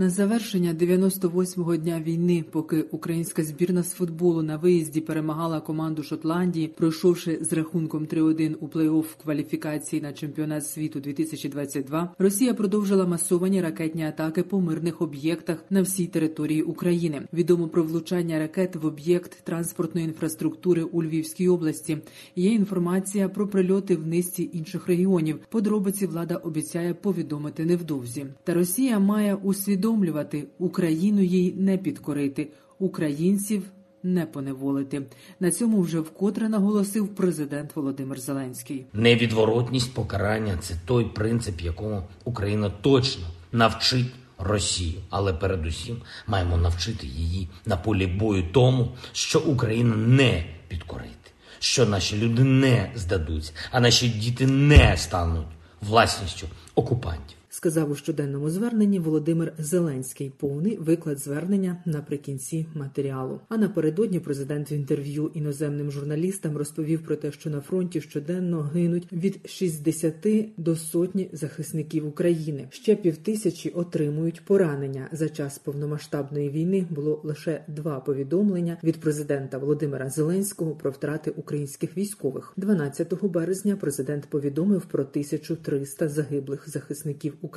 На завершення 98-го дня війни, поки українська збірна з футболу на виїзді перемагала команду Шотландії, пройшовши з рахунком 3-1 у плей-офф кваліфікації на чемпіонат світу 2022, Росія продовжила масовані ракетні атаки по мирних об'єктах на всій території України. Відомо про влучання ракет в об'єкт транспортної інфраструктури у Львівській області. Є інформація про прильоти в низці інших регіонів. Подробиці влада обіцяє повідомити невдовзі. Та Росія має усвідомлювати Україну їй не підкорити, українців не поневолити. На цьому вже вкотре наголосив президент Володимир Зеленський. Невідворотність покарання це той принцип, якому Україна точно навчить Росію, але передусім маємо навчити її на полі бою тому, що Україна не підкорити, що наші люди не здадуться, а наші діти не стануть власністю окупантів. Сказав у щоденному зверненні Володимир Зеленський. Повний виклад звернення наприкінці матеріалу. А напередодні президент в інтерв'ю іноземним журналістам розповів про те, що на фронті щоденно гинуть від 60 до сотні захисників України. Ще півтисячі отримують поранення. За час повномасштабної війни було лише два повідомлення від президента Володимира Зеленського про втрати українських військових. 12 березня президент повідомив про 1300 загиблих захисників України.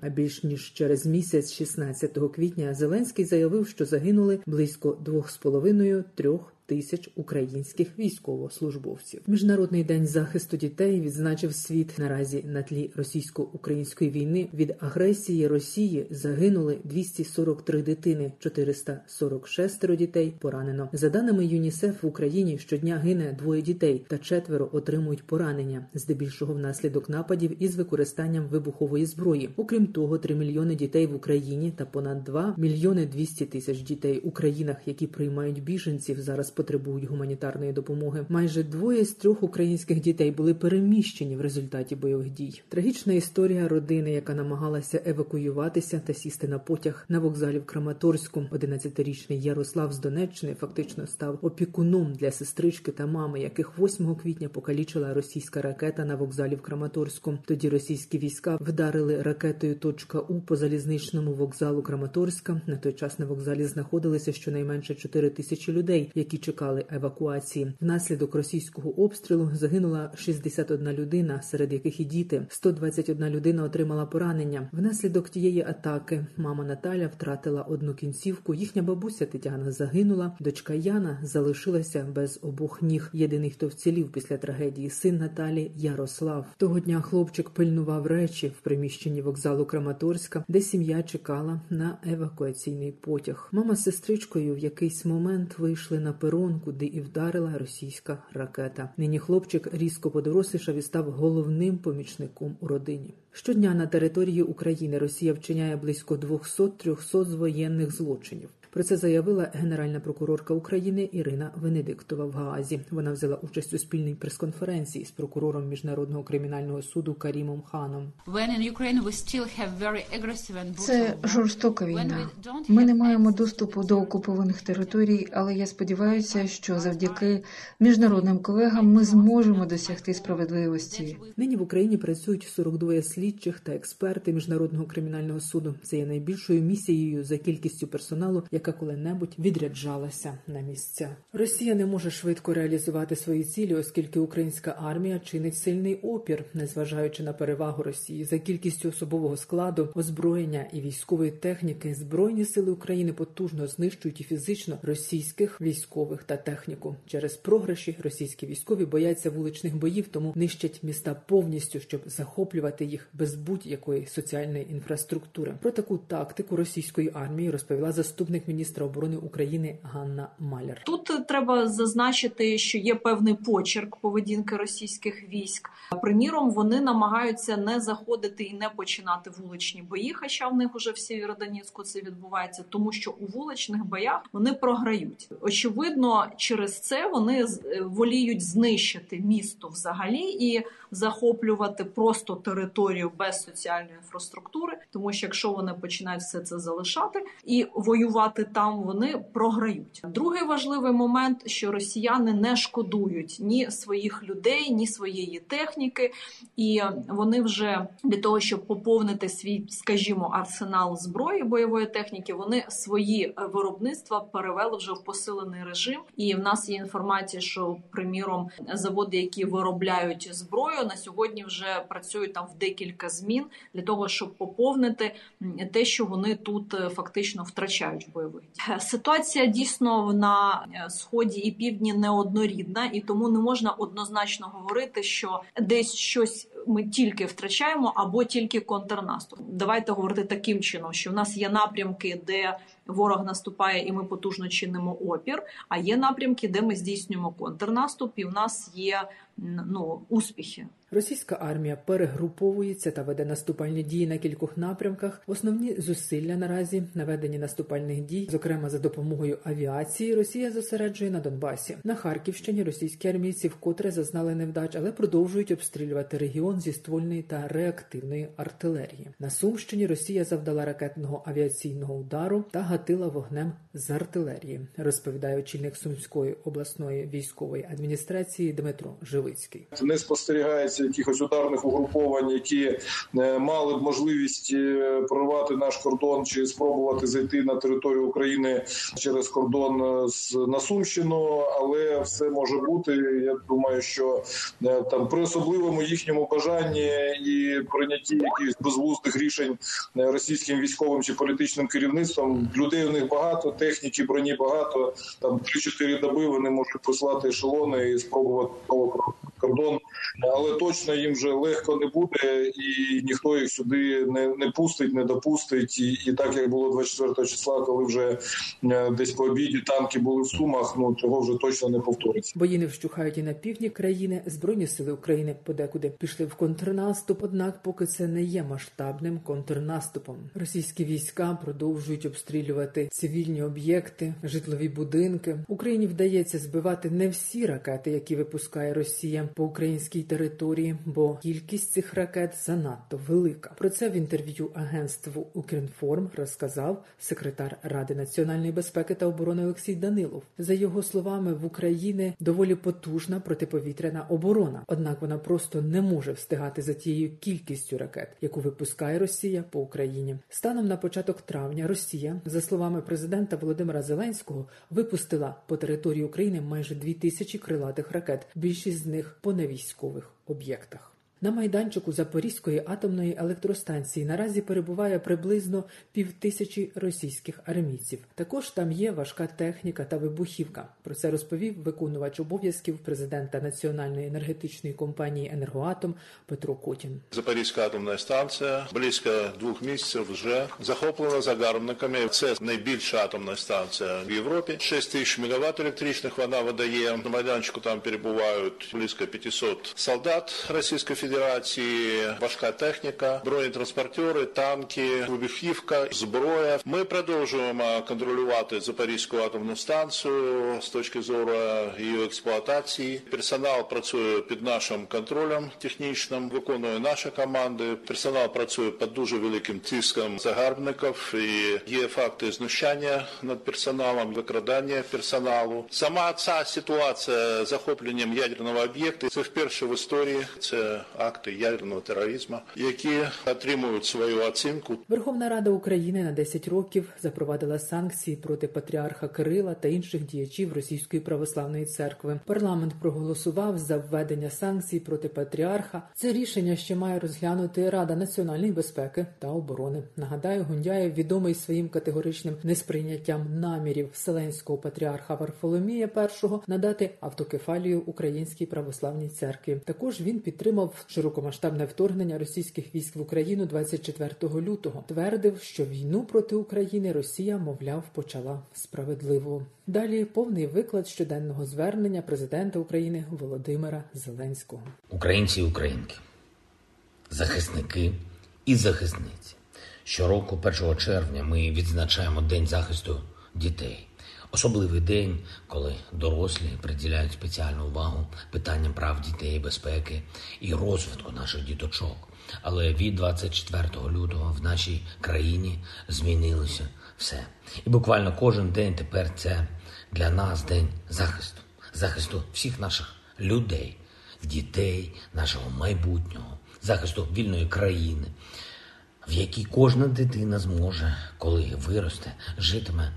А більш ніж через місяць, 16 квітня, Зеленський заявив, що загинули близько 2,5-3 тисяч українських військовослужбовців. Міжнародний день захисту дітей відзначив світ наразі на тлі російсько-української війни. Від агресії Росії загинули 243 дитини, 446 дітей поранено. За даними ЮНІСЕФ в Україні щодня гине двоє дітей та четверо отримують поранення, здебільшого внаслідок нападів із використанням вибухової зброї. Окрім того, 3 мільйони дітей в Україні та понад 2 мільйони 200 тисяч дітей у країнах, які приймають біженців, зараз потребують гуманітарної допомоги. Майже двоє з трьох українських дітей були переміщені в результаті бойових дій. Трагічна історія родини, яка намагалася евакуюватися та сісти на потяг на вокзалі в Краматорську. 11-річний Ярослав з Донеччини фактично став опікуном для сестрички та мами, яких 8 квітня покалічила російська ракета на вокзалі в Краматорську. Тоді російські війська вдарили ракетою точка У по залізничному вокзалу Краматорська. На той час на вокзалі знаходилися щонайменше 4 тисячі людей, які чекали евакуації. Внаслідок російського обстрілу загинула 61 людина, серед яких і діти. 121 людина отримала поранення. Внаслідок тієї атаки мама Наталя втратила одну кінцівку. Їхня бабуся Тетяна загинула. Дочка Яна залишилася без обох ніг. Єдиний, хто вцілів після трагедії, син Наталі Ярослав. Того дня хлопчик пильнував речі в приміщенні вокзалу Краматорська, де сім'я чекала на евакуаційний потяг. Мама з сестричкою в якийсь момент вийшли на перон, куди і вдарила російська ракета. Нині хлопчик різко подорослішав і став головним помічником у родині. Щодня на території України Росія вчиняє близько 200-300 з воєнних злочинів. Про це заявила генеральна прокурорка України Ірина Венедиктова в Гаазі. Вона взяла участь у спільній прес-конференції з прокурором міжнародного кримінального суду Карімом Ханом. Це жорстока війна. Ми не маємо доступу до окупованих територій, але я сподіваюся, що завдяки міжнародним колегам ми зможемо досягти справедливості. Нині в Україні працюють 42 слідчих та експерти міжнародного кримінального суду. Це є найбільшою місією за кількістю персоналу, яка коли-небудь відряджалася на місця. Росія не може швидко реалізувати свої цілі, оскільки українська армія чинить сильний опір, незважаючи на перевагу Росії за кількістю особового складу, озброєння і військової техніки. Збройні сили України потужно знищують і фізично російських військових та техніку. Через програші російські військові бояться вуличних боїв, тому нищать міста повністю, щоб захоплювати їх без будь-якої соціальної інфраструктури. Про таку тактику російської армії розповіла заступник міністра оборони України Ганна Маляр. Тут треба зазначити, що є певний почерк поведінки російських військ. Приміром, вони намагаються не заходити і не починати вуличні бої, хоча в них уже в Сєвєродонецьку це відбувається, тому що у вуличних боях вони програють. Очевидно, через це вони воліють знищити місто взагалі і захоплювати просто територію без соціальної інфраструктури, тому що якщо вони починають все це залишати і воювати там, вони програють. Другий важливий момент, що росіяни не шкодують ні своїх людей, ні своєї техніки, і вони вже для того, щоб поповнити свій, скажімо, арсенал зброї бойової техніки, вони свої виробництва перевели вже в посилений режим. І в нас є інформація, що приміром заводи, які виробляють зброю, на сьогодні вже працюють там в декілька змін для того, щоб поповнити те, що вони тут фактично втрачають в бойових. Ситуація дійсно на сході і півдні неоднорідна, і тому не можна однозначно говорити, що десь щось ми тільки втрачаємо або тільки контрнаступ. Давайте говорити таким чином, що в нас є напрямки, де ворог наступає, і ми потужно чинимо опір. А є напрямки, де ми здійснюємо контрнаступ, і в нас є ну успіхи. Російська армія перегруповується та веде наступальні дії на кількох напрямках. Основні зусилля наразі на веденні наступальних дій, зокрема за допомогою авіації, Росія зосереджує на Донбасі. На Харківщині російські армійці вкотре зазнали невдач, але продовжують обстрілювати регіон зі ствольної та реактивної артилерії. На Сумщині Росія завдала ракетного авіаційного удару та гатила вогнем з артилерії, розповідає очільник Сумської обласної військової адміністрації Дмитро Живицький. Не спостерігається якихось ударних угруповань, які мали б можливість прорвати наш кордон чи спробувати зайти на територію України через кордон з на Сумщину, але все може бути. Я думаю, що там при особливому їхньому бажанні і прийнятті якихось безглуздих рішень російським військовим чи політичним керівництвом людей у них багато, техніки броні багато. Там 3-4 доби вони можуть послати ешелони і спробувати кордон, але точно їм вже легко не буде, і ніхто їх сюди не не пустить, не допустить. І, і так як було 24 числа, коли вже десь по обіді танки були в сумах. Ну цього вже точно не повториться. Бої не вщухають і на півдні країни. Збройні сили України подекуди пішли в контрнаступ. Однак, поки це не є масштабним контрнаступом, російські війська продовжують обстрілювати цивільні об'єкти, житлові будинки. Україні вдається збивати не всі ракети, які випускає Росія по українській території, бо кількість цих ракет занадто велика. Про це в інтерв'ю агентству Укрінформ розказав секретар Ради національної безпеки та оборони Олексій Данилов. За його словами, в Україні доволі потужна протиповітряна оборона однак вона просто не може встигати за тією кількістю ракет, яку випускає Росія по Україні. Станом на початок травня Росія, за словами президента Володимира Зеленського, випустила по території України майже дві тисячі крилатих ракет. Більшість з них по невійськових об'єктах. На майданчику Запорізької атомної електростанції наразі перебуває приблизно півтисячі російських армійців. Також там є важка техніка та вибухівка. Про це розповів виконувач обов'язків президента національної енергетичної компанії Енергоатом Петро Котін. Запорізька атомна станція близько двох місяців вже захоплена загарбниками. Це найбільша атомна станція в Європі. 6 тисяч мегаватт електричних вона видає. На майданчику там перебувають близько 500 солдат Російської Федерації. Важка техніка, бронетранспортери, танки, вибухівка, зброя. Ми продовжуємо контролювати Запорізьку атомну станцію з точки зору її експлуатації. Персонал працює під нашим контролем технічним, виконує наші команди. Персонал працює під дуже великим тиском загарбників і є факти знущання над персоналом, викрадання персоналу. Сама ця ситуація з захопленням ядерного об'єкту це вперше в історії. Це акти ядерного тероризму, які отримують свою оцінку. Верховна Рада України на 10 років запровадила санкції проти патріарха Кирила та інших діячів Російської православної церкви. Парламент проголосував за введення санкцій проти патріарха. Це рішення ще має розглянути Рада національної безпеки та оборони. Нагадаю, Гундяєв відомий своїм категоричним несприйняттям намірів вселенського патріарха Варфоломія І надати автокефалію Українській православній церкві. Також він підтримав широкомасштабне вторгнення російських військ в Україну 24 лютого. Твердив, що війну проти України Росія, мовляв, почала справедливо. Далі повний виклад щоденного звернення президента України Володимира Зеленського. Українці і українки, захисники і захисниці. Щороку, 1 червня, ми відзначаємо День захисту дітей. Особливий день, коли дорослі приділяють спеціальну увагу питанням прав дітей, безпеки і розвитку наших діточок. Але від 24 лютого в нашій країні змінилося все. І буквально кожен день тепер це для нас день захисту, захисту всіх наших людей, дітей, нашого майбутнього, захисту вільної країни, в якій кожна дитина зможе, коли виросте, житиме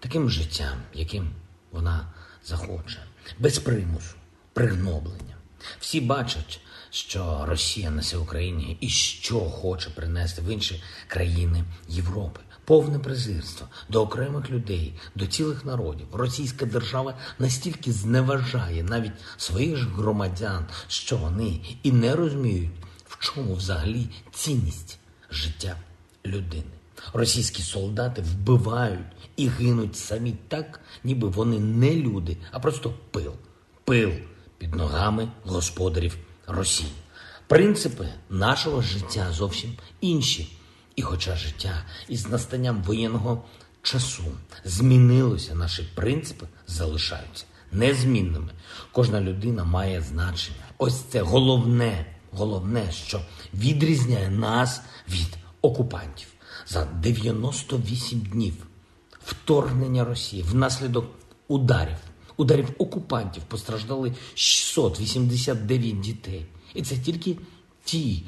таким життям, яким вона захоче, без примусу, пригноблення. Всі бачать, що Росія несе Україні і що хоче принести в інші країни Європи. Повне презирство до окремих людей, до цілих народів. Російська держава настільки зневажає навіть своїх ж громадян, що вони і не розуміють, в чому взагалі цінність життя людини. Російські солдати вбивають і гинуть самі так, ніби вони не люди, а просто пил, пил під ногами господарів Росії. Принципи нашого життя зовсім інші. І, хоча життя із настанням воєнного часу змінилося, наші принципи залишаються незмінними. Кожна людина має значення. Ось це головне, головне, що відрізняє нас від окупантів за 98 днів вторгнення Росії внаслідок ударів, ударів окупантів постраждали 689 дітей. І це тільки ті,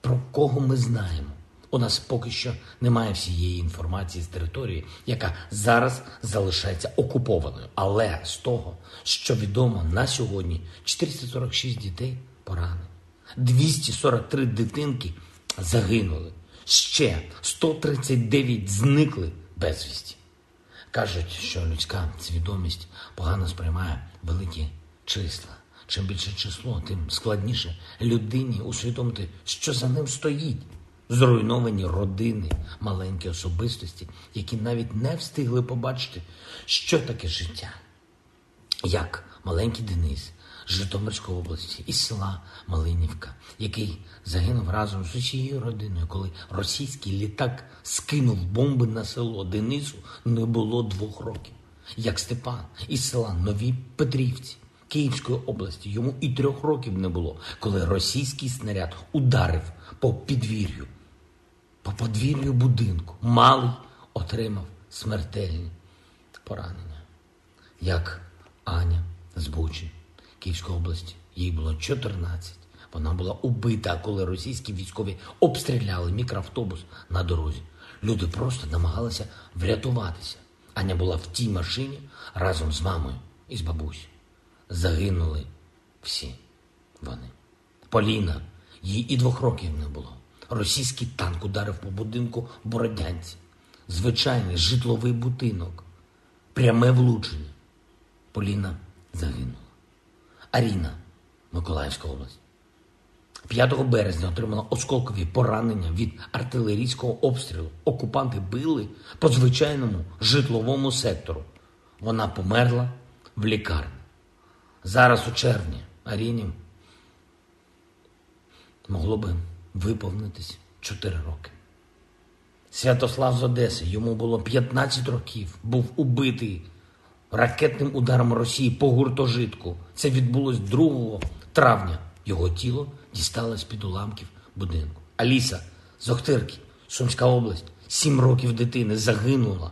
про кого ми знаємо. У нас поки що немає всієї інформації з території, яка зараз залишається окупованою. Але з того, що відомо на сьогодні, 446 дітей поранені, 243 дитинки загинули, ще 139 зникли безвісті. Кажуть, що людська свідомість погано сприймає великі числа. Чим більше число, тим складніше людині усвідомити, що за ним стоїть. Зруйновані родини, маленькі особистості, які навіть не встигли побачити, що таке життя. Як маленький Денис Житомирської області із села Малинівка, який загинув разом з усією родиною, коли російський літак скинув бомби на село Денису, не було двох років. Як Степан із села Нові Петрівці. Київської області йому і трьох років не було, коли російський снаряд ударив по підвір'ю, по подвір'ю будинку. Малий отримав смертельні поранення. Як Аня з Київської області, їй було 14. Вона була убита, коли російські військові обстріляли мікроавтобус на дорозі. Люди просто намагалися врятуватися. Аня була в тій машині разом з мамою і з бабусею загинули всі вони. Поліна, їй і двох років не було. Російський танк ударив по будинку Бородянці. Звичайний житловий будинок. Пряме влучення. Поліна загинула. Аріна, Миколаївська область. 5 березня отримала осколкові поранення від артилерійського обстрілу. Окупанти били по звичайному житловому сектору. Вона померла в лікарні. Зараз у червні Аріні могло би виповнитись 4 роки. Святослав з Одеси, йому було 15 років, був убитий ракетним ударом Росії по гуртожитку. Це відбулось 2 травня. Його тіло дісталось під уламків будинку. Аліса з Охтирки, Сумська область, 7 років дитини загинула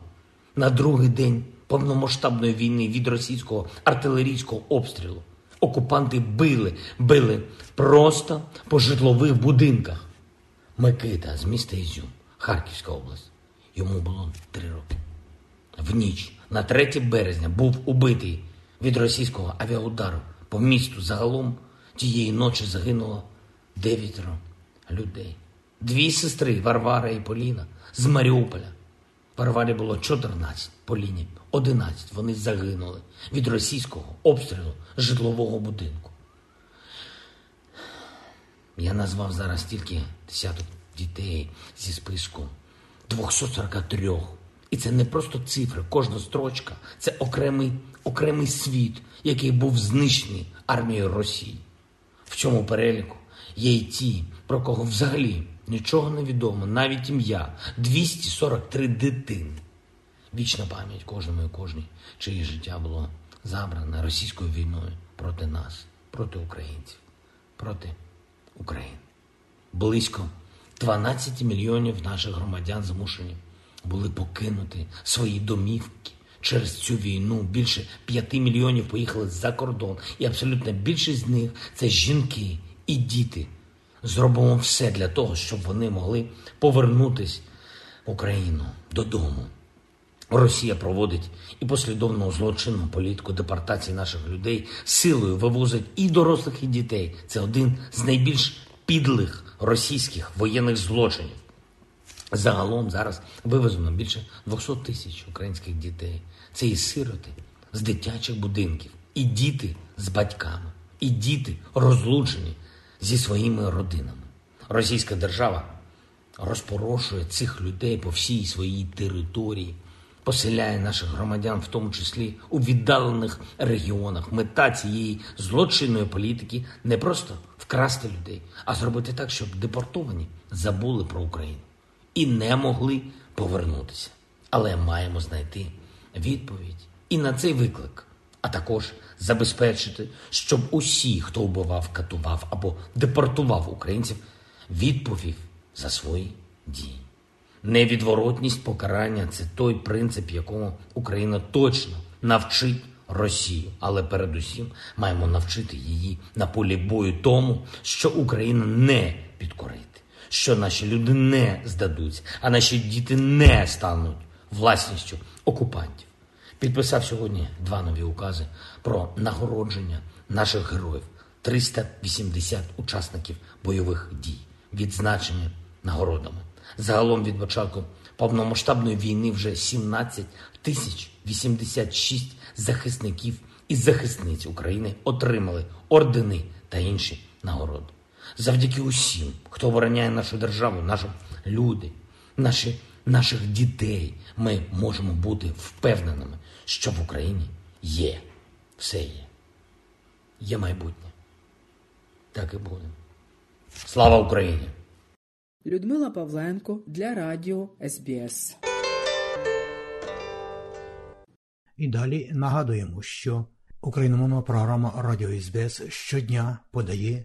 на другий день повномасштабної війни від російського артилерійського обстрілу. Окупанти били, били просто по житлових будинках. Микита з міста Ізюм, Харківська область. Йому було три роки. В ніч на 3 березня був убитий від російського авіаудару по місту. Загалом тієї ночі загинуло дев'ятеро людей. Дві сестри Варвара і Поліна з Маріуполя. Варварі було 14, Поліні 11. Вони загинули від російського обстрілу житлового будинку. Я назвав зараз тільки десяток дітей зі списку 243. І це не просто цифри, кожна строчка це окремий окремий світ, який був знищений армією Росії. В цьому переліку є й ті, про кого взагалі нічого не відомо, навіть ім'я 243 дитини. Вічна пам'ять кожному і кожній, чиє життя було забране російською війною проти нас, проти українців, проти України. Близько 12 мільйонів наших громадян змушені були покинути свої домівки. Через цю війну більше 5 мільйонів поїхали за кордон, і абсолютно більшість з них це жінки і діти. Зробимо все для того, щоб вони могли повернутися в Україну додому. Росія проводить і послідовну злочинну політику депортації наших людей силою вивозить і дорослих, і дітей. Це один з найбільш підлих російських воєнних злочинів. Загалом зараз вивезено більше 200 тисяч українських дітей. Це і сироти з дитячих будинків, і діти з батьками, і діти розлучені зі своїми родинами. Російська держава розпорошує цих людей по всій своїй території, поселяє наших громадян, в тому числі у віддалених регіонах. Мета цієї злочинної політики не просто вкрасти людей, а зробити так, щоб депортовані забули про Україну і не могли повернутися. Але маємо знайти відповідь і на цей виклик, а також забезпечити, щоб усі, хто вбивав, катував або депортував українців, відповів за свої дії. Невідворотність покарання це той принцип, якому Україна точно навчить Росію, але передусім маємо навчити її на полі бою тому, що Україна не підкорити, що наші люди не здадуться, а наші діти не стануть власністю окупантів. Підписав сьогодні два нові укази про нагородження наших героїв. 380 учасників бойових дій, відзначені нагородами. Загалом від початку повномасштабної війни вже 17 тисяч 86 захисників і захисниць України отримали ордени та інші нагороди. Завдяки усім, хто обороняє нашу державу, наші люди, наші, наших дітей, ми можемо бути впевненими, що в Україні є, все є. Є майбутнє. Так і буде. Слава Україні! Людмила Павленко для Радіо СБС. І далі нагадуємо, що україномовна програма Радіо СБС щодня подає